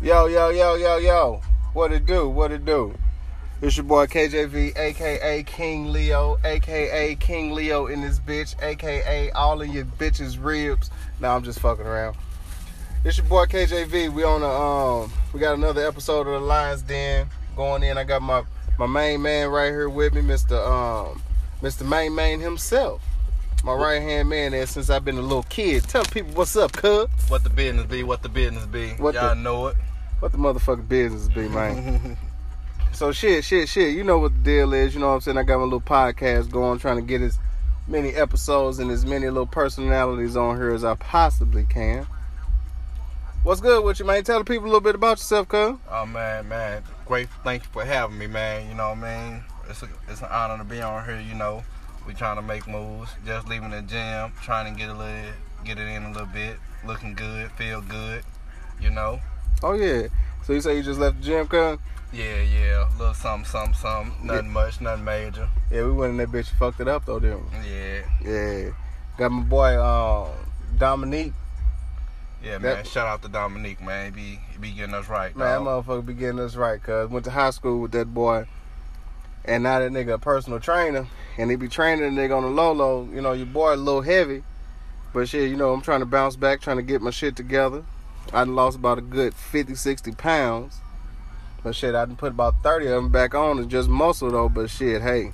Yo, yo, yo, yo, yo. What it do? What it do? It's your boy KJV, aka King Leo, aka King Leo in this bitch, aka all of your bitches' ribs. Now I'm just fucking around. It's your boy KJV. We on a um, we got another episode of the Lions Den going in. I got my my main man right here with me, Mr. Um, Mr. Main Man himself. My right hand man there since I've been a little kid. Tell people what's up, cuz. What the business be? What the business be? What Y'all the- know it. What the motherfucking business be, man? so shit, shit, shit. You know what the deal is. You know what I'm saying? I got my little podcast going, trying to get as many episodes and as many little personalities on here as I possibly can. What's good with you, man? Tell the people a little bit about yourself, cuz. oh man, man, great. Thank you for having me, man. You know what I mean? It's a, it's an honor to be on here. You know, we trying to make moves. Just leaving the gym, trying to get a little, get it in a little bit. Looking good, feel good. You know? Oh yeah. So you say you just left the gym, cuz? Yeah, yeah. A little something, something, something. Nothing much, nothing major. Yeah, we went in that bitch and fucked it up though, didn't Yeah, we? Yeah. Got my boy uh, Dominique. yeah, That- man. Shout out to Dominique, man. He be, he be getting us right, Man, that motherfucker be getting us right, cuz. Went to high school with that boy. And now that nigga a personal trainer. And he be training the nigga on the low low. You know, your boy a little heavy. But shit, you know, I'm trying to bounce back, trying to get my shit together. I lost about a good 50, 60 pounds. But shit, I done put about 30 of them back on. It's just muscle though. But shit, hey,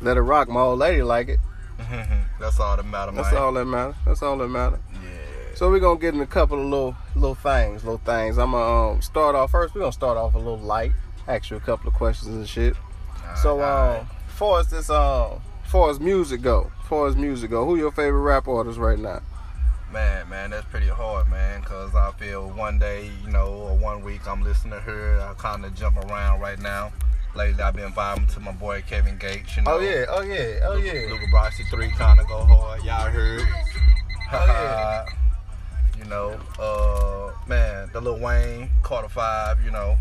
let it rock. My old lady like it. That's all that matter, man. That's all that matter. That's all that matter. Yeah. So we're gonna get in a couple of little little things, little things. I'm gonna um, start off first. We're gonna start off a little light, ask you a couple of questions and shit. So Alright, um, far as this um, far as music go, far as music go, who your favorite rap artist right now? Man, man, that's pretty hard, man. Cause I feel one day, you know, or one week I'm listening to her. I kind of jump around right now. Lately, I've been vibing to my boy Kevin Gates. You know. Oh yeah, oh yeah, oh yeah. Luca Brasi three kind of go hard. Y'all heard? Oh, yeah. you know, uh, man, the Lil Wayne Carter Five. You know,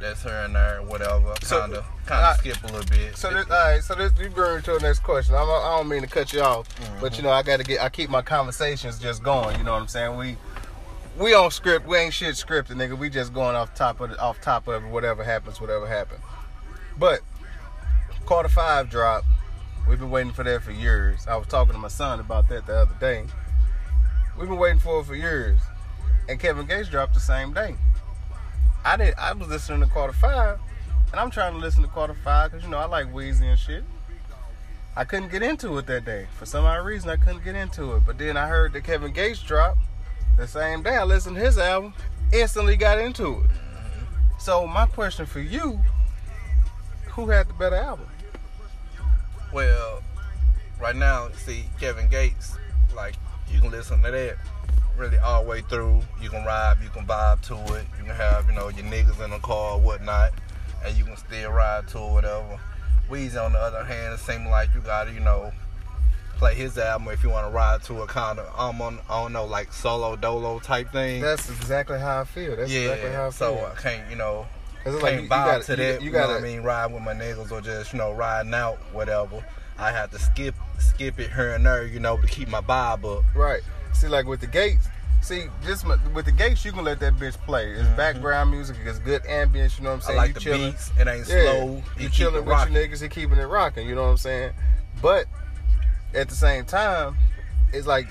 that's her in there, whatever. So, Kind of, kind of skip a little bit. So this, all right, so this you bring to the next question. I'm, I don't mean to cut you off, but mm-hmm. you know I got to get. I keep my conversations just going. You know what I'm saying? We we on script. We ain't shit scripted, nigga. We just going off top of off top of whatever happens, whatever happens. But Carter five drop. We've been waiting for that for years. I was talking to my son about that the other day. We've been waiting for it for years, and Kevin Gates dropped the same day. I did. I was listening to Carter five, and I'm trying to listen to Carter five because you know I like Weezy and shit. I couldn't get into it that day for some odd reason. I couldn't get into it, but then I heard that Kevin Gates dropped the same day. I listened to his album, instantly got into it. So my question for you: Who had the better album? Well, right now, see Kevin Gates, like you can listen to that really all the way through. You can ride, you can vibe to it. You can have, you know, your niggas in the car or whatnot, and you can still ride to it, whatever. Weezy, on the other hand, it seems like you gotta, you know, play his album if you want to ride to a kind of, um, on, I don't know, like solo dolo type thing. That's exactly how I feel. That's yeah, exactly how I feel. so. I can't, you know, 'Cause it's can't you- you vibe gotta- to that. You You, gotta, what I mean? Ride with my niggas or just you know riding out, whatever. I have to skip skip it here and there, you know, to keep my vibe up. Right. See, like with the gates. See, just with the gates, you can let that bitch play. It's background music. It's good ambience. You know what I'm Mm-hmm. I saying? like you the chilling. beats. It ain't Yeah, slow. You He chilling with rocking. your niggas. He keeping it rocking. You know what I'm saying? But at the same time, it's like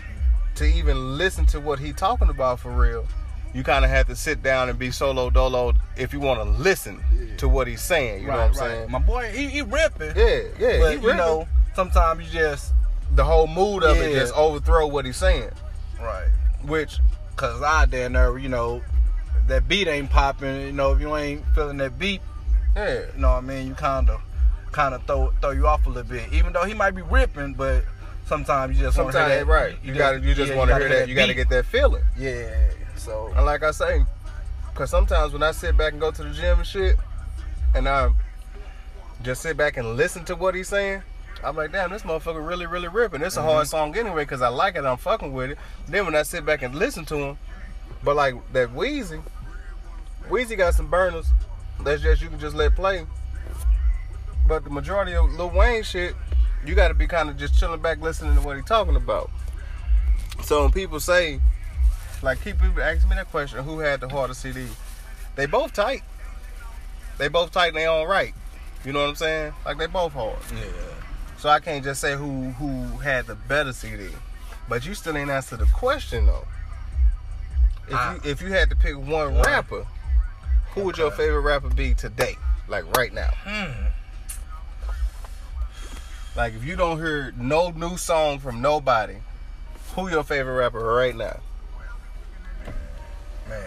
to even listen to what he talking about for real. You kind of have to sit down and be solo dolo if you want to listen to what he's saying. You know what I'm saying? My boy, he, he ripping. Yeah, yeah. but you know, sometimes you just the whole mood of it just overthrow what he's saying. Right. Which Cause I there there, you know, that beat ain't popping. You know, if you ain't feeling that beat, yeah, you know what I mean. You kind of kind of throw throw you off a little bit. Even though he might be ripping, but sometimes you just want to hear that. right. You, gotta you just yeah, want to gotta hear that. You got to get that feeling. Yeah. So And like I say, because sometimes when I sit back and go to the gym and shit, and I just sit back and listen to what he's saying, I'm like, damn, this motherfucker really, really ripping. It's a Mm-hmm. hard song anyway because I like it. I'm fucking with it. Then when I sit back and listen to him, but like that Weezy, Weezy got some burners that's just you can just let play. But the majority of Lil Wayne shit, you got to be kind of just chilling back listening to what he's talking about. So when people say, like, keep people asking me that question, who had the harder CD? They both tight. They both tight in their own right. You know what I'm saying? Like they both hard. Yeah. So I can't just say who who had the better CD. But you still ain't answered the question though. If I- you if you had to pick one, One. rapper, who would your favorite rapper be today? Like right now. Hmm. Like if you don't hear no new song from nobody, who your favorite rapper right now? Man.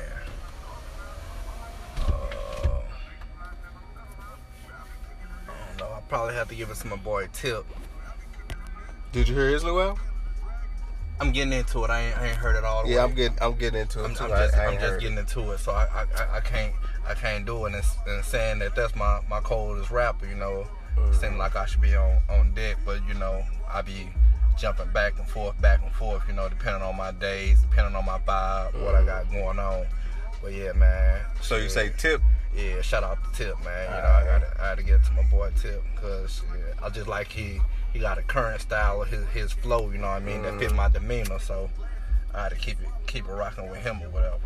Uh, I don't know. I probably have to give it to my boy Tip. Did you hear his album? I'm getting into it. I ain't, I ain't heard it all the Yeah, way. I'm getting I'm getting into it I'm, too. I'm just, I I'm just getting into it, so I, I, I- can't, I can't do it. And, and saying that that's my, my coldest rapper, you know, Mhm. seem like I should be on, on deck, but you know, I be jumping back and forth, back and forth, you know, depending on my days, depending on my vibe, what I got going on. But yeah, man. So you say Tip? Yeah, shout out to Tip, man. You know. I got I had to get to my boy Tip because I just like he he got a current style of his his flow. You know what I mean? That fit my demeanor, so I had to keep it keep it rocking with him or whatever.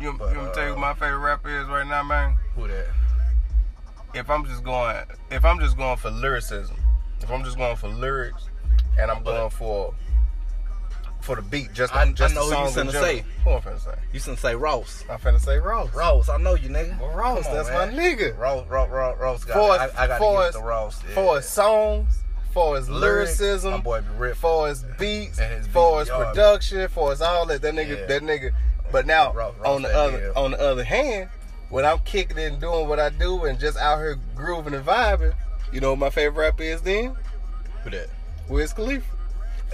You, But, you to tell you who uh, my favorite rapper is right now, man? Who that? If I'm just going, if I'm just going for lyricism, if I'm just going for lyrics, and I'm But- going for for the beat, just I- I just know the who you finna say. Who I'm finna say? You shouldn't say Ross. I'm finna say Ross. Ross, I know you, nigga. Well, Ross, on, that's man. my nigga. Ross, Ross, Ross, Ross got For his- I, I gotta for give his- to Ross. Yeah. For his songs, for his Lyrics, lyricism, my boy be ripped. for his beats, And his for beat his yard. production, for his all that. That nigga, Yeah. that nigga. But now, Ross- Ross on the other, deal. on the other hand, when I'm kicking and doing what I do and just out here grooving and vibing, you know what my favorite rapper is then? Who that? Wiz Khalifa.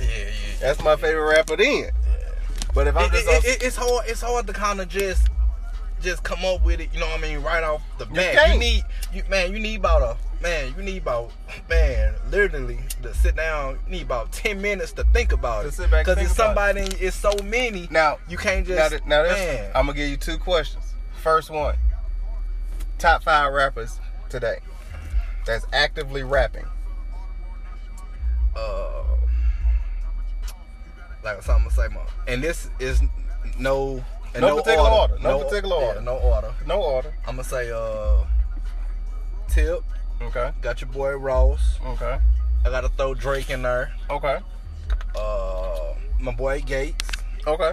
Yeah, yeah. That's my favorite rapper then. But if I'm It- just it, it, it's hard. It's hard to kind of just just come up with it. You know what I mean? Right off the bat, you, can't. need you man. You need about a man. You need about man. Literally to sit down. You need about ten minutes to think about To it. sit back and Because it's somebody. It's so many. now, you can't just now, now man. I'm gonna give you two questions. First one, top five rappers today that's actively rapping. uh, like something to say more. And this is no. in No particular order. No particular yeah, order. No order. No order. I'm gonna say uh, Tip. Okay. Got your boy Ross. Okay. I gotta throw Drake in there. Okay. Uh, my boy Gates. Okay.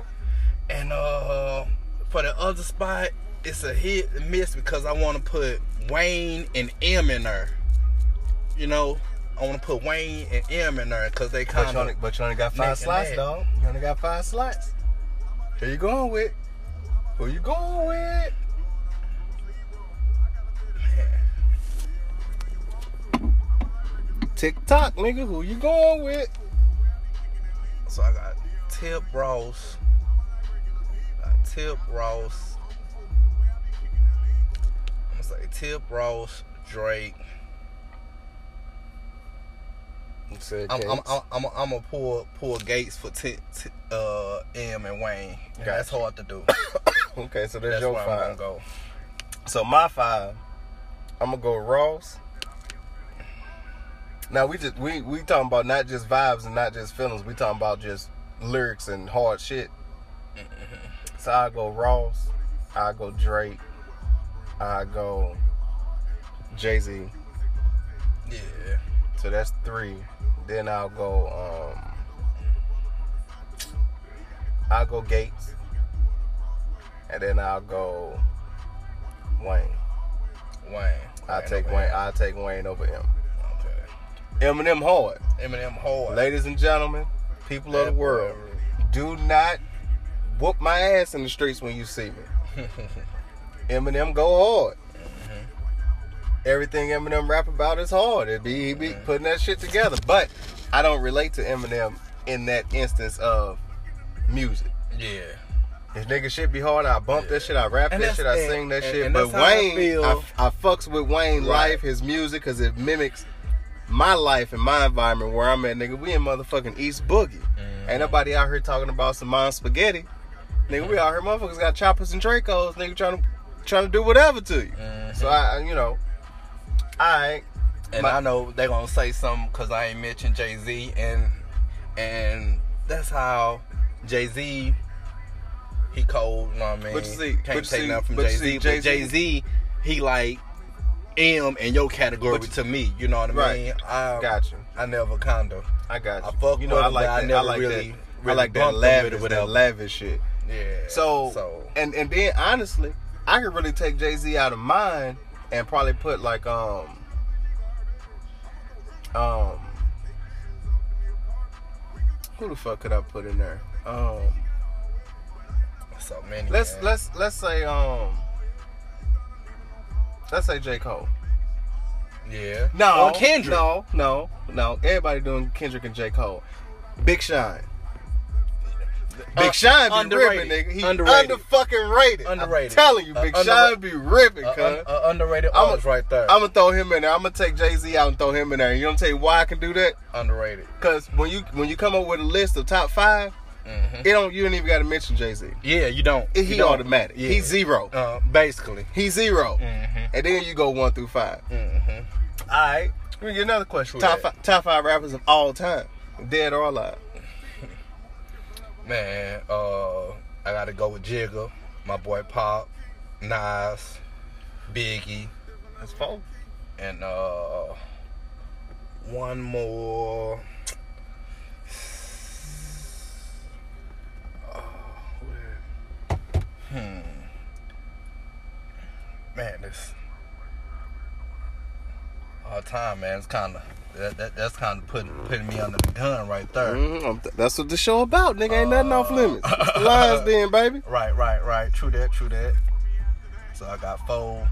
And uh, for the other spot, it's a hit and miss because I want to put Wayne and M in there. You know, I want to put Wayne and M in there because they kind of. but you only got five slots, dog. You only got five slots. Who you going with? Who you going with? Tick tock, nigga. Who you going with? So I got Tip Ross. Got Tip Ross. I'm gonna say Tip Ross, Drake. I'm I'm I'm, I'm, I'm gonna pull pull Gates for t- t- uh M and Wayne. And That's hard to do. okay, so there's That's your where I'm five. go. So my five, I'm gonna go Ross. Now we just we we talking about not just vibes and not just feelings. We talking about just lyrics and hard shit. So I go Ross, I go Drake, I go Jay Z. Yeah. So that's three. Then I'll go um I'll go Gates. And then I'll go Wayne. Wayne. I Wayne take Wayne. him. I take Wayne over him. Okay. Eminem hard. Eminem hard. Ladies and gentlemen, people of the world, do not whoop my ass in the streets when you see me. Eminem go hard. Everything Eminem rap about is hard. It be he be putting that shit together. But I don't relate to Eminem in that instance of music. yeah. If nigga shit be hard, I bump that shit, I rap And that shit, I and- sing that and- shit. but how I Wayne. I, I fucks with Wayne Right. life, his music, because it mimics my life and my environment where I'm at, nigga. We in motherfucking East Boogie. Mm-hmm. Ain't nobody out here talking about some mom spaghetti. Nigga, we out here, motherfuckers got choppers and Dracos, nigga, trying to trying to do whatever to you. Mhm. So I- you know, I And My- I know they're gonna say something because I ain't mentioned Jay Z, and and that's how Jay Z. he cold. You know what I mean? But you see- can't but take see- nothing from Jay Z. But Jay-Z- he like M in your category But to me. You know what I Right. mean? I Got you. I never kind of. I got you. I fuck you know, with I like but I never I like really- that. I really like that him with that lavish shit. Yeah. So, so and and then honestly, I could really take Jay Z out of mine and probably put like um um who the fuck could I put in there? Um so many. let's man. let's let's say um let's say J Cole. yeah. No, or Kendrick. No, no, no. Everybody doing Kendrick and J Cole. Big Sean. Big Uh, Sean be underrated. ripping, nigga. He Underrated. under fucking rated. Underrated. I'm telling you, Uh, Big underra- Sean be ripping, Uh, cuz. un- uh, underrated I'm artist right there. I'm gonna throw him in there. I'm gonna take Jay Z out and throw him in there. You know what I'm tell you why I can do that? underrated. Cause when you when you come up with a list of top five, hmm it don't you don't even gotta mention Jay Z. Yeah, you don't. He you don't. automatic. Yeah. He's zero. Uh, basically. He's 0 Mm-hmm. And then you go one through five. Mm-hmm. All right. Let me get another question. Top five, top five rappers of all time, dead or alive. Man, uh, I gotta go with Jigga, my boy Pac, Nas, Biggie, That's four. and uh, one more. Oh, Hmm. Man, this all time, man. It's kind of that, that. That's kind of putting putting me under the gun right there. Mhm. That's what the show about, nigga. Ain't nothing off limits. Lions Den, baby. Right, right, right. True that, true that. So I got four.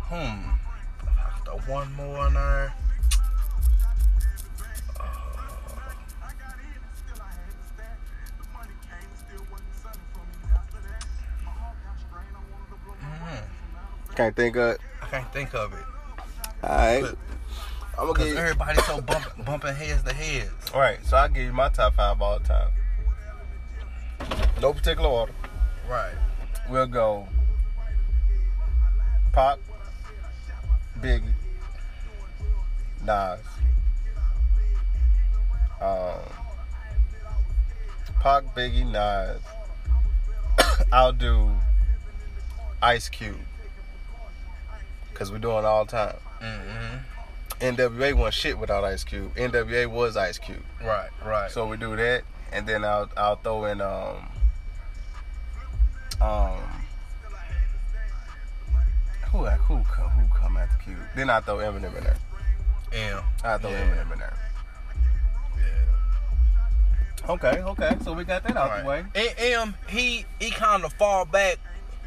Hmm. If I could one more in there. Hmm. Can't think of it. I can't think of it. All right. But- I'm gonna give you. everybody's so bump, bumping heads to heads. All right. So I'll give you my top five all the time. No particular order. Right. We'll go. Pac, Biggie, Nas. Um, Pac, Biggie, Nas. I'll do Ice Cube. Cause we're doing all time. Mm-hmm. NWA wasn't shit without Ice Cube. NWA was Ice Cube. Right, right. So we do that, and then I'll I'll throw in um um who who who come after Cube? Then I throw Eminem in there. yeah. I throw Yeah. Eminem in there. Yeah. Okay, okay. So we got that out the way. And M, he he kind of fall back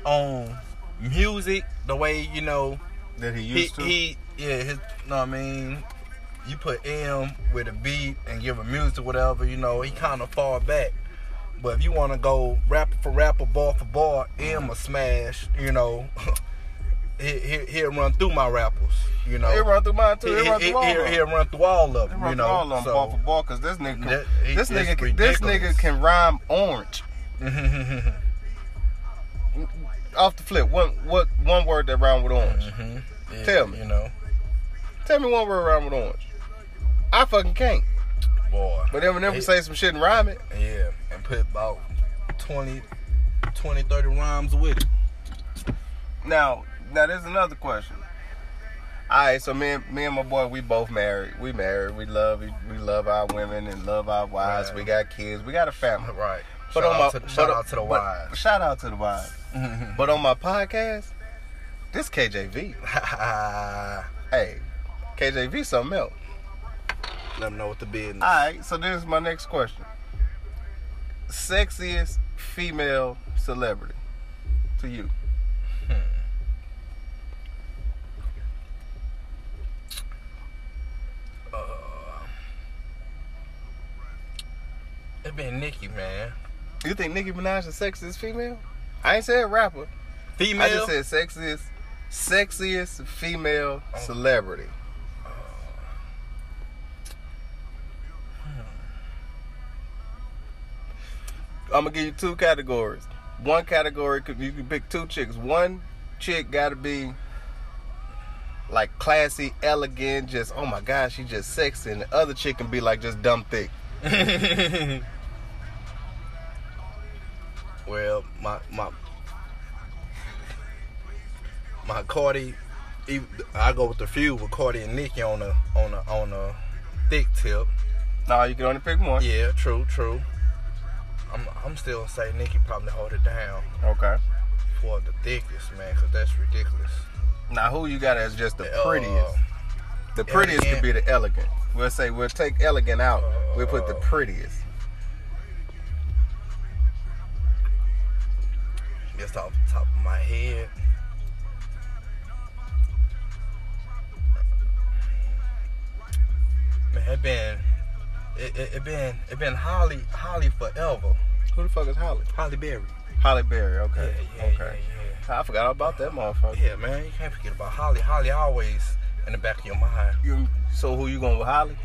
on music the way you know That he he used to. he yeah his know what I mean. You put M with a beat and give him music or whatever, you know, he kind of fall back. But if you want to go rapper for rapper, bar for bar, M a smash, you know. he, he, he'll run through my rappers, you know. He run through mine too. He, He, run through all he'll, of them. he'll run through all of He them, you through know. all of them so, ball for ball because this nigga, can, That- he- this nigga, can, this nigga can rhyme orange off the flip. One what one word that rhyme with orange? Mhm. Yeah, Tell me. You know, Tell me one word rhyme with orange. I fucking can't. boy. But Eminem can say some shit and rhyme it. Yeah, and put about 20, 20 30 rhymes with it. Now, now there's another question. All right, so me and me and my boy, we both married. We married. We love we love our women and love our wives. Right. We got kids. We got a family. Right. But shout on out my to, shout out to the but- wives. Shout out to the wives. But on my podcast, this KJV. Hey, KJV something else. Let them know what the business. All right, so this is my next question. Sexiest female celebrity to you? Uh, It been Nicki, man. You think Nicki Minaj is sexiest female? I ain't said rapper. Female. I just said sexiest, sexiest female Oh. celebrity. I'm gonna give you two categories. One category could you can pick two chicks. One chick gotta be like classy, elegant, just oh my gosh, she just sexy, and the other chick can be like just dumb thick. Well, my my my Cardi, I go with the few with Cardi and Nicki on a on a on a thick tip. No, you can only pick one. Yeah, true, true. I'm I'm still saying Nicki probably hold it down Okay. for the thickest man, cause that's ridiculous. Now, who you got as just the Uh, prettiest? The prettiest could be the elegant. We'll say we'll take elegant out. We'll put the Uh, prettiest. Just off the top of my head. It, it, it been it been Halle Halle forever. Who the fuck is Halle? Halle Berry. Halle Berry. Okay. Yeah, yeah, okay. yeah, I forgot about that motherfucker. Yeah, man, you can't forget about Halle. Halle always in the back of your mind. You, so who you going with Halle?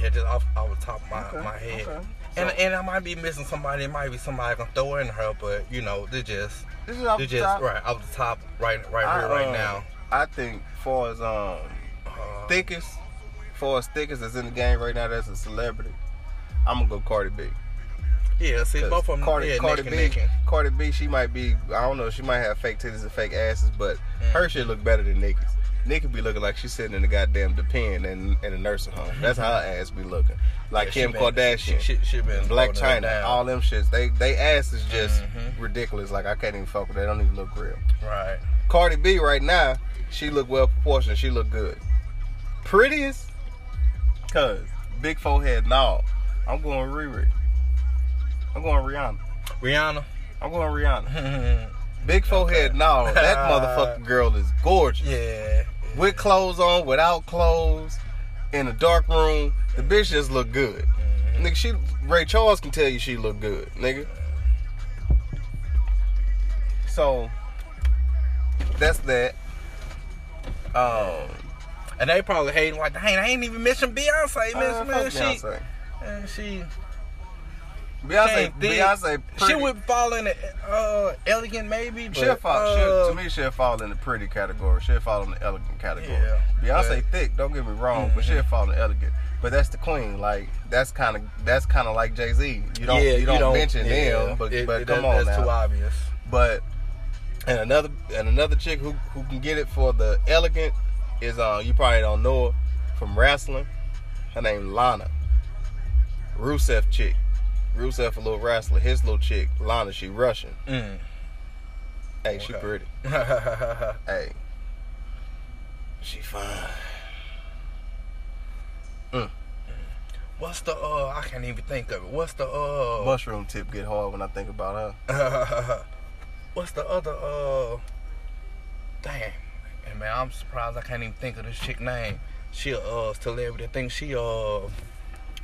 Yeah, just off, off the top of my, Okay, my head. okay. And So- and I might be missing somebody. It might be somebody gonna throw in her, but you know, they're just This is off they the just top. right off the top, right right I, here, right um, now. I think far as um thickest, far as thickest that's in the game right now that's a celebrity, I'm gonna go Cardi B. yeah, see, both of them, Cardi, yeah, Cardi B, and neck. Cardi B, she might be. I don't know. She might have fake titties and fake asses, but Mm. her shit look better than Nicki's. Nicki be looking like she's sitting in the goddamn Depend in, in a nursing home. That's how her ass be looking. Like Yeah, Kim been- Kardashian, she, she, she Blac Chyna, down. all them shits. They they ass is just Mhm. ridiculous. Like I can't even fuck with. They don't even look real. right. Cardi B right now, she look well proportioned. She look good. Prettiest, cause big forehead. No, I'm going Riri. I'm going Rihanna. Rihanna. I'm going Rihanna. Big forehead. No, that motherfucking girl is gorgeous. yeah. With clothes on, without clothes, in a dark room, the bitch just look good. Mhm. Nigga, she Ray Charles can tell you she look good, nigga. So that's that. Um, And they probably hating like, dang, I ain't even mention Beyonce, uh, man. man fuck she, Beyonce. man, she, Beyonce, Can't think. She would fall in the uh, elegant maybe, but She'll fall. uh, she'll, to me, she'll fall in the pretty category. She'll fall in the elegant category. Yeah, Beyonce but- thick. Don't get me wrong, but Mhm. she'll fall in the elegant. But that's the queen. Like that's kind of that's kind of like Jay Z. You don't yeah, you, don't mention yeah, them, but it- but it- come that- on that's now. too obvious. But and another and another chick who who can get it for the elegant is uh you probably don't know her from wrestling. Her name Lana. Rusev chick. Rusev a little wrestler. His little chick Lana. She Russian. Mm. Hey, she pretty. Hey, she fine. What's the uh? I can't even think of it. What's the uh? Mushroom tip get hard when I think about her. What's the other uh? Damn, and man, I'm surprised I can't even think of this chick name. She a uh celebrity. I think she uh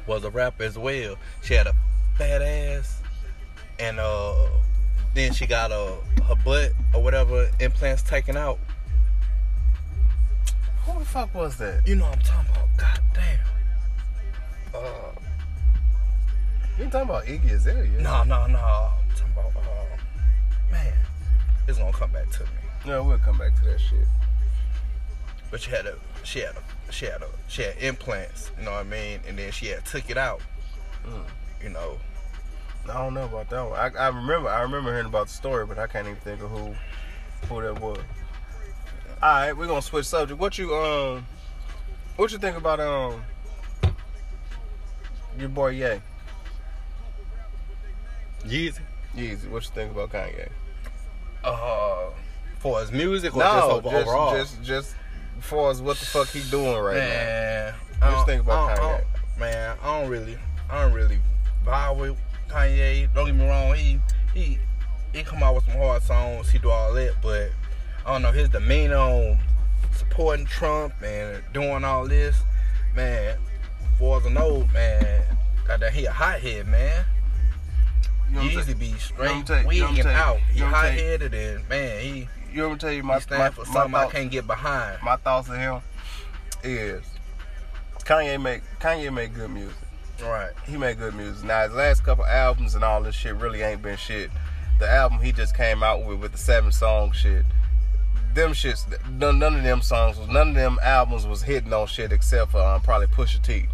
was a rapper as well. She had a fat ass, and uh then she got uh, her butt or whatever implants taken out. Who the fuck was that? You know what I'm talking about? God damn. Uh, You talking about Iggy Azalea? no, no, no. It's gonna come back to me. No, we'll come back to that shit. But she had a she had a she had a she had implants, you know what I mean? And then she had took it out. Mm. You know. I don't know about that one. I, I remember I remember hearing about the story, but I can't even think of who who that was. All right, we're gonna switch subject. What you um, what you think about um, your boy Ye? Yeezy. Yeezy. What you think about Kanye? Uh for his music or no, just just overall? just just far as what the fuck he doing right now. man, you don't- think about I don't- I Kanye? Man, I don't really I don't really vibe with Kanye. Don't get me wrong, he he he come out with some hard songs, he do all that, but I don't know, his demeanor on supporting Trump and doing all this, man, For as I know, man, goddamn, he a hothead, man. You know what I'm Yeezy saying? be You know straight? You know wigging saying? out. He you know hot headed and man, he You to tell you my he stand my, for my something I can't get behind. my thoughts of him is Kanye make Kanye make good music. Right. He made good music. Now his last couple albums and all this shit really ain't been shit. The album he just came out with with the seven song shit. Them shits, none, none of them songs was none of them albums was hitting on shit except for um, probably Pusha T.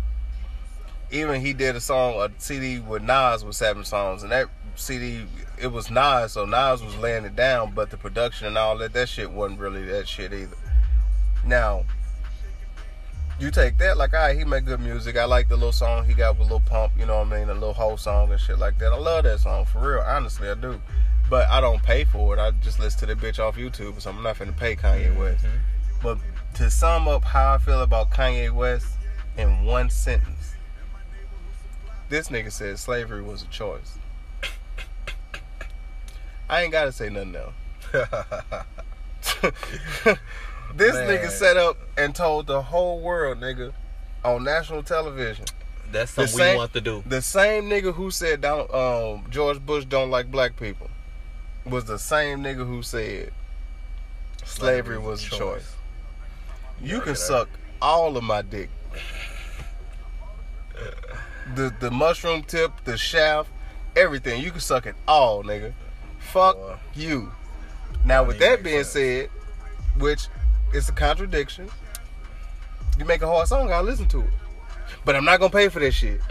even he did a song, a CD with Nas with seven songs, and that CD it was Nas, so Nas was laying it down, but the production and all that, that shit wasn't really that shit either. Now, you take that, like, all right, he make good music. I like the little song he got with Lil Pump, you know what I mean? A little whole song and shit like that. I love that song, for real. Honestly, I do. But I don't pay for it. I just listen to the bitch off YouTube, so I'm not finna pay Kanye West. Mm-hmm. But to sum up how I feel about Kanye West in one sentence, this nigga said slavery was a choice. I ain't gotta say nothing else. this Man. nigga set up and told the whole world, nigga, on national television. That's something same- we want to do. The same nigga who said don't, um, George Bush don't like black people was the same nigga who said slavery was a choice. You can suck all of my dick. The the mushroom tip, the shaft, everything. You can suck it all, nigga. Fuck Boy. you. Now with that being sense. said, which is a contradiction, you make a hard song, I'll listen to it. But I'm not gonna pay for this shit.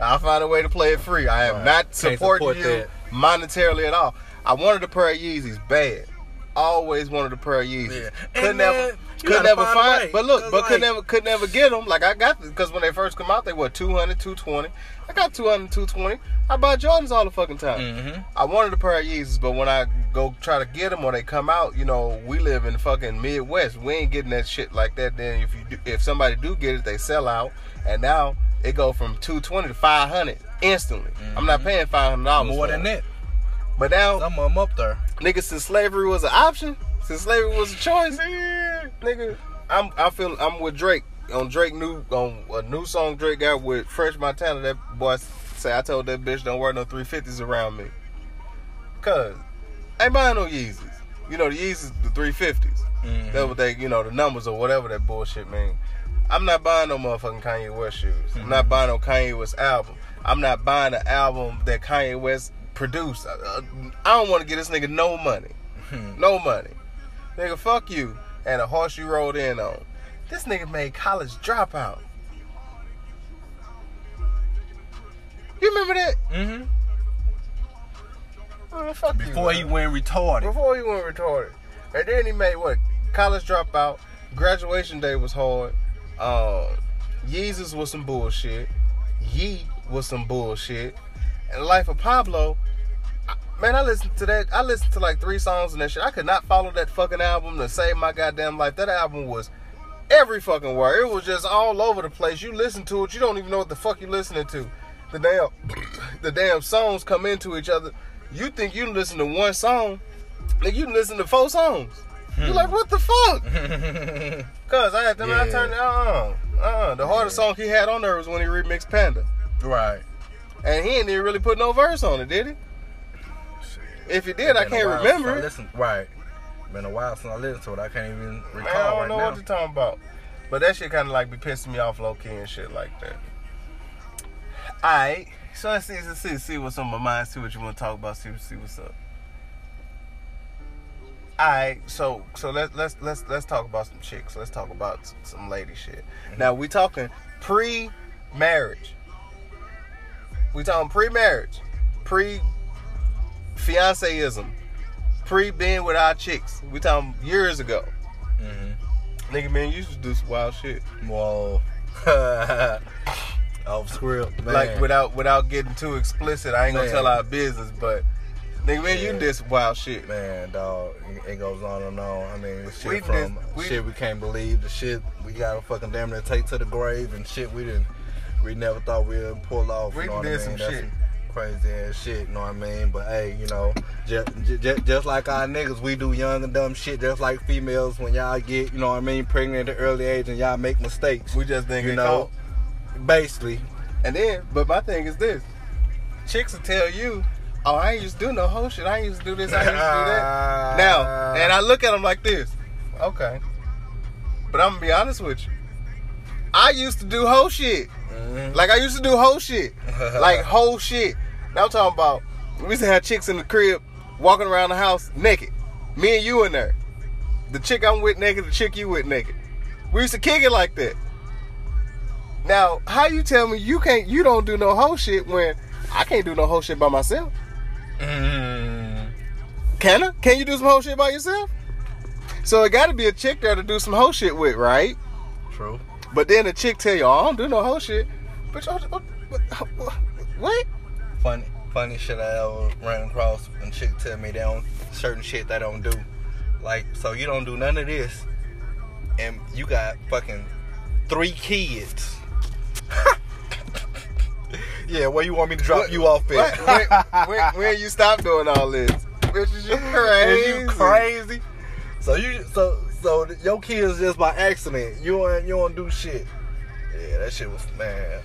I'll find a way to play it free. I am Right. not supporting support you that. monetarily at all. I wanted a pair of Yeezys bad. Always wanted a pair of Yeezys. Yeah. Could And never, man, you could never find find. But look, but could like- never, could never get them. Like I got because when they first come out, they were 200, 220. I got 200, 220. I buy Jordans all the fucking time. Mm-hmm. I wanted a pair of Yeezys, but when I go try to get them or they come out, you know, we live in the fucking Midwest. We ain't getting that shit like that. Then if you do, if somebody do get it, they sell out, and now it go from two twenty to five hundred instantly. I'm not paying five hundred dollars Mm-hmm. More than that. But now, Some of them up there. nigga, since slavery was an option, since slavery was a choice, eh, nigga, I'm I feel I'm with Drake on Drake new on a new song Drake got with French Montana. That boy say I told that bitch don't wear no 350s around me, cause ain't buying no Yeezys. You know the Yeezys the 350s. Mhm. That's what they you know the numbers or whatever that bullshit mean. I'm not buying no motherfucking Kanye West shoes. I'm mm-hmm. not buying no Kanye West album. I'm not buying an album that Kanye West produced. I, I don't want to get this nigga no money. Mm-hmm. No money. Nigga, fuck you. And a horse you rode in on. This nigga made college dropout. You remember that? Mm-hmm. Man, fuck you, Before man. he went retarded. Before he went retarded. And then he made what? College dropout. Graduation day was hard. Um, Yeezus was some bullshit. Ye was some bullshit. And the life of Pablo. I- Man, I listened to that. I listened to like three songs and that shit. I could not follow that fucking album to save my goddamn life. That album was every fucking word. It was just all over the place. You listen to it, you don't even know what the fuck you're listening to. The damn, the damn songs come into each other. You think you listen to one song, nigga, you listen to four songs. You're like what the fuck? Cause I had to, I Yeah. turned it uh uh. The hardest song he had on there was when he remixed Panda, right. and he didn't even really put no verse on it, did he? If he did, I can't remember since I it. listened- right. Been a while since I listened to it. I can't even recall Man, I don't right know now. what you're talking about. But that shit kind of like be pissing me off low key and shit like that. Alright, so let's see, let's see, see what's on my mind, see what you want to talk about, see, see what's up. Alright, so so let's let's let's let's talk about some chicks. Let's talk about some lady shit. Mm-hmm. Now we talking pre-marriage. We talking pre-marriage, pre fianceism, pre being with our chicks. We talking years ago. Mm-hmm. Nigga, man, you used to do some wild shit. Whoa. Off script, man. Like without without getting too explicit, I ain't gonna tell our business, but nigga, man, you Yeah. did some wild shit. Man, dog, it- goes on and on. I mean, shit We from did- we- shit we can't believe, the shit we got to fucking damn near take to the grave, and shit we didn't, we never thought we'd pull off. We you know did some? That's shit. Crazy ass shit. You know what I mean? But hey, you know, just, just just like our niggas, we do young and dumb shit. Just like females, when y'all get, you know what I mean, pregnant at an early age and y'all make mistakes. We just didn't you know, caught. basically. And then, but my thing is this: chicks will tell you, "Oh, I ain't used to do no whole shit. I ain't used to do this. I ain't used to do that." now, and I look at them like this. Okay, but I'm gonna be honest with you. I used to do whole shit. Mhm. Like I used to do whole shit. like whole shit. Now I'm talking about we used to have chicks in the crib walking around the house naked. Me and you in there. The chick I'm with naked, the chick you with naked. We used to kick it like that. Now, how you tell me you can't you don't do no whole shit when I can't do no whole shit by myself? Mm. Can I? Can you do some whole shit by yourself? So it got to be a chick there to do some whole shit with, right? True. But then the chick tell you, oh, I don't do no whole shit. But what? Funny, funny shit I ever ran across. And chick tell me they don't certain shit they don't do. Like, so you don't do none of this, and you got fucking three kids. yeah, where you want me to drop What- you off at? When, when, when, when you stop doing all this? Bitch, is you crazy? Is you crazy? So you so so your kids just by accident. You don't you don't do shit. Yeah, that shit was man.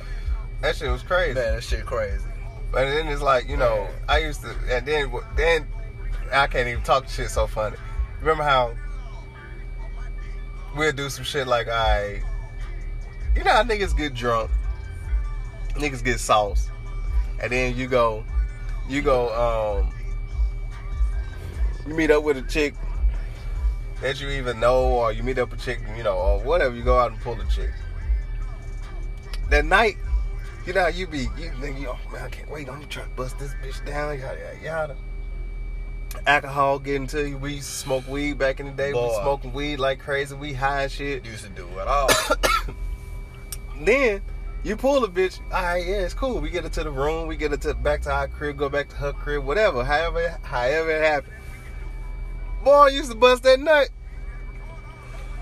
That shit was crazy. Man, that shit crazy. But then it's like, you know, I used to, and then, then I can't even talk shit so funny. Remember how we'll do some shit like, I, you know how niggas get drunk, niggas get sauce, and then you go, you go, um, you meet up with a chick that you even know, or you meet up a chick, you know, or whatever, you go out and pull a chick. That night, you know, how you be, you think, oh man, I can't wait. I'm trying to bust this bitch down, yada, yada, yada. Alcohol getting to you. We used to smoke weed back in the day. We smoking weed like crazy. We high shit. Used to do it all. Then you pull a bitch. All right, yeah, it's cool. We get her to the room. We get her to back to our crib. Go back to her crib. Whatever. However, however it happened. Boy, I used to bust that nut.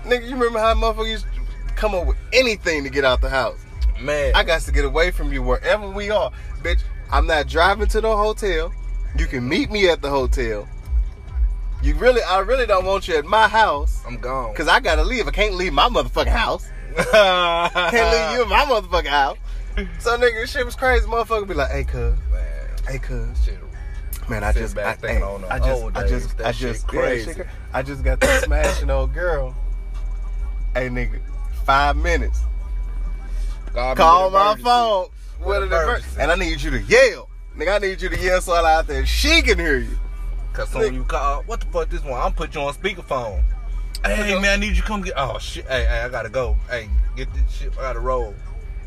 Nigga, you remember how motherfuckers used to come up with anything to get out the house? Man, I got to get away from you wherever we are. Bitch, I'm not driving to the hotel. You can meet me at the hotel. You really, I really don't want you at my house. I'm gone. Cause I gotta leave. I can't leave my motherfucking house. Can't leave you in my motherfucking house. So nigga, this shit was crazy. Motherfucker be like, hey cuz, Man, hey cuz. shit. Man, I just, I, thinking hey, on I just, I days. just, That I shit just, crazy. yeah, I just got to smashing old girl. Hey nigga, five minutes. Call with my phone. With an emergency. And I need you to yell. Nigga, I need you to yell so out there she can hear you. Cause so when you call, what the fuck this one? I'm put you on speakerphone. Hey man, I need you to come get. Oh shit, hey, hey, I gotta go. Hey, get this shit. I gotta roll.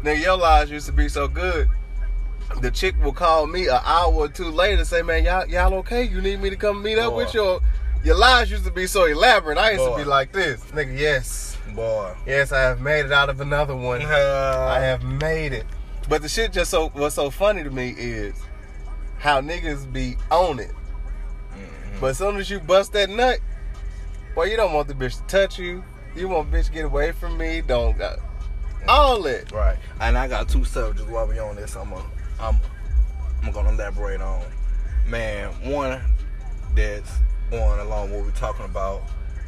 Nigga, your lives used to be so good. The chick will call me an hour or two later and say, man, y'all, y'all okay? You need me to come meet up Boy. with you? Your lies used to be so elaborate. I used Boy. to be like this. Nigga, yes. Boy, Yes, I have made it out of another one. Uh, I have made it. But the shit just so what's so funny to me is how niggas be on it. Mm-hmm. But as soon as you bust that nut, boy, you don't want the bitch to touch you. You want bitch to get away from me. Don't got all that. Right. And I got two subjects while we on this. I'm gonna, I'm, I'm gonna elaborate on. Man, one that's going along what we're talking about.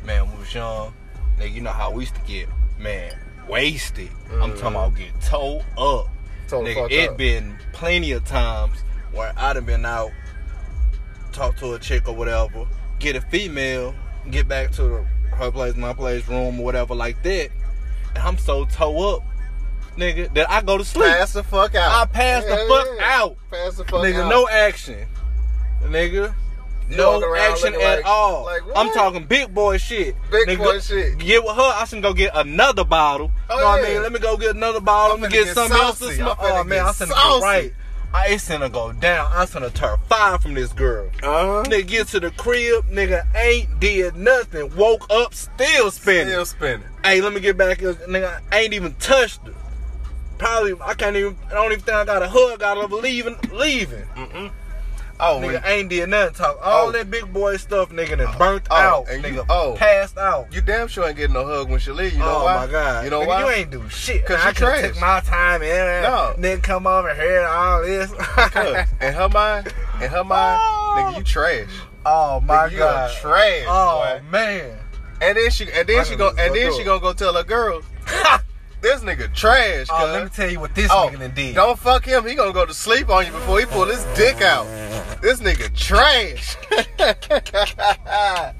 Man, when we was young, nigga, you know how we used to get, man, wasted. I'm Mhm. talking about get towed up. Told Nigga, it up. been plenty of times where I'd have been out, talk to a chick or whatever, get a female, get back to the, her place, my place, room, or whatever like that, and I'm so toe up, nigga, that I go to sleep. Pass the fuck out. I pass the Yeah, fuck yeah. out. Pass the fuck nigga, out. Nigga, no action. Nigga. No action at like- all. like I'm talking big boy shit. Big Nigga, boy shit. Get with her. I should go get another bottle. Oh, know what yeah. I mean? Let me go get another bottle. I'm me get, get something else to saucy. smoke. I'm Oh man, finna saucy. get right. I ain't finna go down. I'm finna turn fire from this girl. Uh-huh. Nigga get to the crib, nigga ain't did nothing. Woke up still spinning. Still spinning. Hey, let me get back here. Nigga, I ain't even touched her. Probably, I can't even, I don't even think I got a hug out of leaving. leaving. Mm-mm. Oh, Nigga ain't did nothing. Talk all Oh. that big boy stuff, nigga, then oh. burnt Oh, out. and you- nigga, oh. passed out. you damn sure ain't getting no hug when she leave. You know oh why? my god. You know nigga, why? You ain't do shit. 'Cause I you trash. take my time and No. then come over here and all this. In her mind, in her mind, oh. nigga, you trash. oh my Nigga, you god. are trash, Oh boy. man. And then she, and then I she go, and then she gonna go tell her girls, this nigga trash. Oh, let me tell you what this Oh, nigga done did. don't fuck him. He gonna go to sleep on you before he pull his dick out. This nigga trash.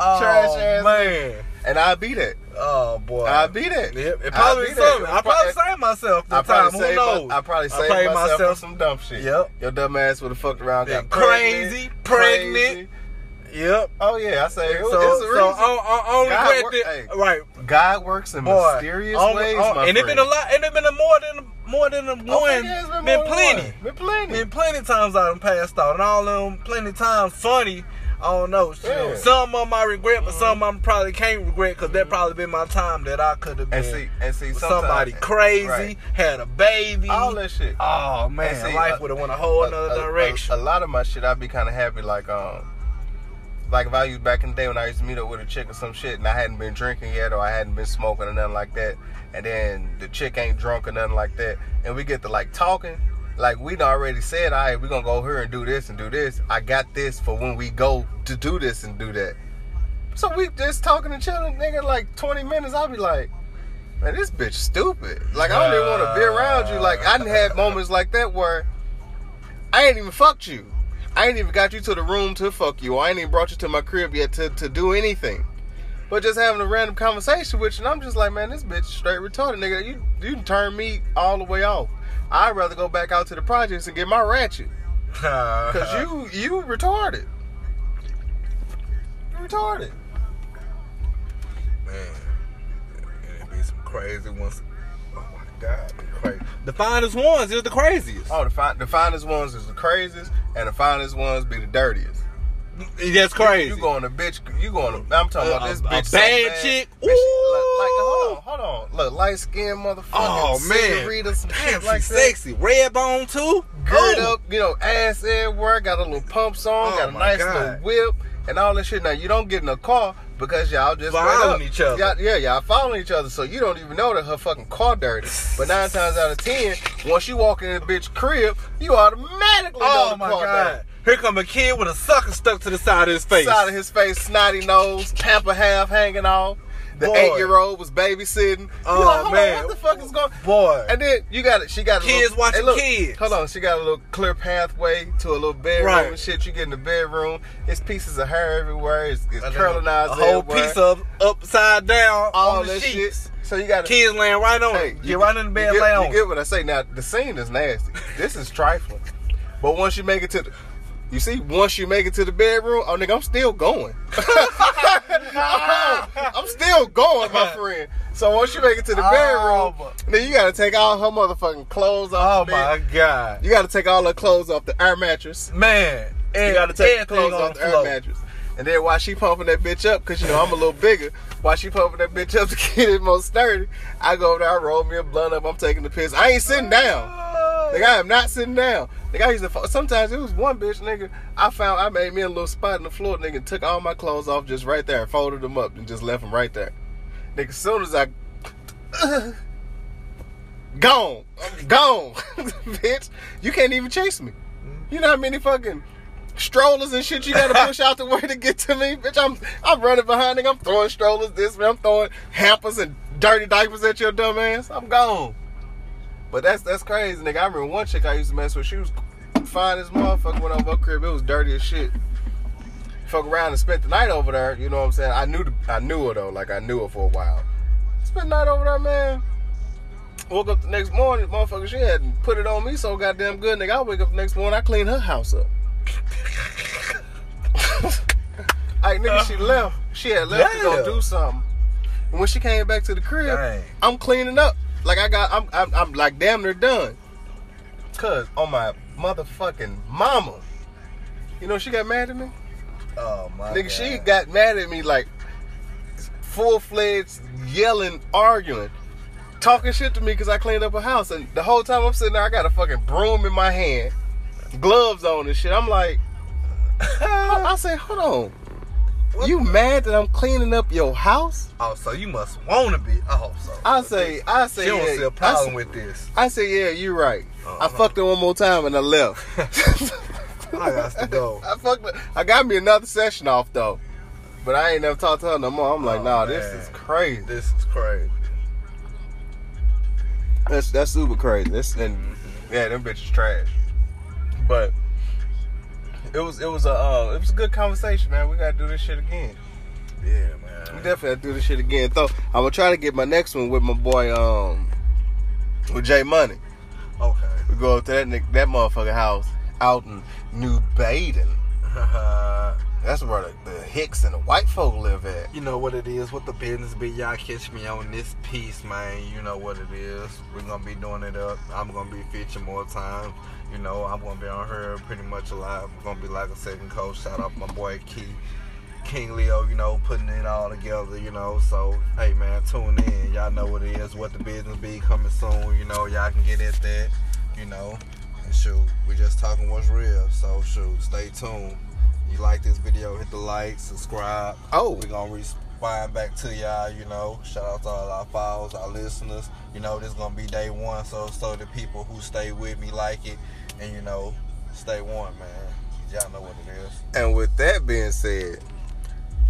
oh, trash ass man. and I beat it. Oh boy. I beat it. Yep, it I probably that. something. I probably saved myself I that probably time. Who knows? my, I probably saved played myself, from some dumb shit. Yep. Your dumb ass would have fucked around, got crazy, pregnant, pregnant. Yep. Oh yeah, I say it, was- So, it's a so reason. I, I, I God regret work- hey. Right. God works in Boy, mysterious on- ways, on- and it friend. been a lot, and it been a more than more than a Oh, one. yeah, it's been, than plenty. one. Been plenty. Been plenty times I done passed out, and all them plenty times funny. I don't know. Yeah. Some of them I regret, but some of them probably can't regret because that probably been my time that I could have been and see, and see, somebody crazy, Right. had a baby. all that shit. Oh man, see, life uh, would have went a whole a- another a- a- direction. A, lot of my shit, I'd be kind of happy, like um, like if I used back in the day when I used to meet up with a chick or some shit, and I hadn't been drinking yet, or I hadn't been smoking or nothing like that, and then the chick ain't drunk or nothing like that, and we get to like talking. Like we'd already said, all right, we're gonna go here and do this and do this. I got this for when we go to do this and do that. So we just talking and chilling, nigga, like 20 minutes, I'll be like, man, this bitch stupid. Like I don't even want to be around you. Like I done had moments like that where I ain't even fucked you. I ain't even got you to the room to fuck you. I ain't even brought you to my crib yet to, to do anything. But just having a random conversation with you, and I'm just like, man, this bitch straight retarded, nigga. You you turn me all the way off. I'd rather go back out to the projects and get my ratchet. Cause you you retarded. You retarded. Man, it'd be some crazy ones. Oh my god, crazy. The finest ones is the craziest. Oh, the fi- the finest ones is the craziest, and the finest ones be the dirtiest. That's crazy. You, you going to bitch? You going to? I'm talking about uh, A- this a bitch. so bad chick? Bitch, like, like, hold on, hold on. Look, light skinned motherfucker. oh man, Rita, some damn, shit like she's that. sexy. Red bone too. Gird Oh. up, you know, ass everywhere. Got a little pumps on. Oh, got a nice God. little whip, and all that shit. Now you don't get in a car because y'all just Following each other. Y'all, yeah, y'all following each other, so you don't even know that her fucking car dirty. But nine times out of ten, once you walk in the bitch crib, you automatically know Oh the my car god. dirty. Here come a kid with a sucker stuck to the side of his face. Side of his face, snotty nose, pamper half hanging off. The eight year old was babysitting. Oh, like, hold on, man. what the fuck is going? Boy. And then you got it. She got a Kids little, watching hey, look, kids. Hold on, she got a little clear pathway to a little bedroom Right. and shit. You get in the bedroom, it's pieces of hair everywhere. It's, it's a curling eyes a whole everywhere. piece of upside down all on the that sheets. shit. So you got to Kids laying right on Hey, it. you Get right in the bed, you get, lay you on. get what I say. Now the scene is nasty. This is trifling, but once you make it to the, you see, once you make it to the bedroom, oh nigga, I'm still going. I'm still going, my friend. So once you make it to the Oh, bedroom, then you gotta take all her motherfucking clothes off. Oh my god, You gotta take all her clothes off the air mattress. man! You gotta take the everything clothes off the the air mattress. And then while she pumping that bitch up, cause you know I'm a little bigger, while she pumping that bitch up to get it most sturdy, I go over there, I roll me a blunt up, I'm taking the piss. I ain't sitting down. Nigga, I am not sitting down. Nigga, I used to. Sometimes it was one bitch, nigga. I found I made me a little spot in the floor, nigga. Took all my clothes off just right there, folded them up, and just left them right there. Nigga, as soon as I gone, gone, bitch. You can't even chase me. You know how many fucking strollers and shit you gotta push out the way to get to me, bitch. I'm I'm running behind, nigga. I'm throwing strollers this way. I'm throwing hampers and dirty diapers at your dumb ass. I'm gone. But that's that's crazy, nigga. I remember one chick I used to mess with. She was fine as motherfucker when I was up crib. It was dirty as shit. Fuck around and spent the night over there. You know what I'm saying? I knew the, I knew her though. Like I knew her for a while. Spent the night over there, man. Woke up the next morning, motherfucker. She hadn't put it on me so goddamn good, nigga. I wake up the next morning, I clean her house up. Like nigga, she uh, left. She had left to go do something. And when she came back to the crib, Dang. I'm cleaning up. Like I got, I'm, I'm, I'm like damn near done. Cause on my motherfucking mama, you know she got mad at me. Oh my Nigga, god. she got mad at me like full fledged yelling, arguing, talking shit to me because I cleaned up her house. And the whole time I'm sitting there, I got a fucking broom in my hand, gloves on and shit. I'm like, I, I say, hold on. You mad that I'm cleaning up your house? Oh, so you must want to be. Oh, so I say, I say, she don't yeah, see a problem say- with this. I say, yeah, you're right. I Uh-huh. fucked her one more time and I left. I got to go. I fucked. her- I got me another session off though, but I ain't never talked to her no more. I'm like, Oh, nah, this is crazy. This is crazy. That's that's super crazy. That's and yeah, them bitches trash. But it was it was a uh, it was a good conversation, man. We gotta do this shit again. Yeah, man. We definitely gotta do this shit again. Though I'm gonna try to get my next one with my boy um with Jay Money. Okay. We go up to that that motherfucker house out in New Baden. That's where the, the Hicks and the white folk live at. You know what it is, what the business be. Y'all catch me on this piece, man. You know what it is. We're gonna be doing it up. I'm gonna be featuring more times. You know, I'm gonna be on her pretty much a lot. We're gonna be like a second coach. Shout out my boy Key. King Leo, you know, putting it all together, you know. So, hey man, tune in. Y'all know what it is, what the business be coming soon, you know, y'all can get at that, you know. And shoot, we just talking what's real. So shoot, stay tuned. You like this video, hit the like, subscribe. Oh. We're gonna respond back to y'all, you know. Shout out to all our followers, our listeners. You know, this gonna be day one, so so the people who stay with me like it and you know, stay warm, man. Y'all know what it is. And with that being said,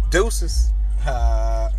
deuces. Ha.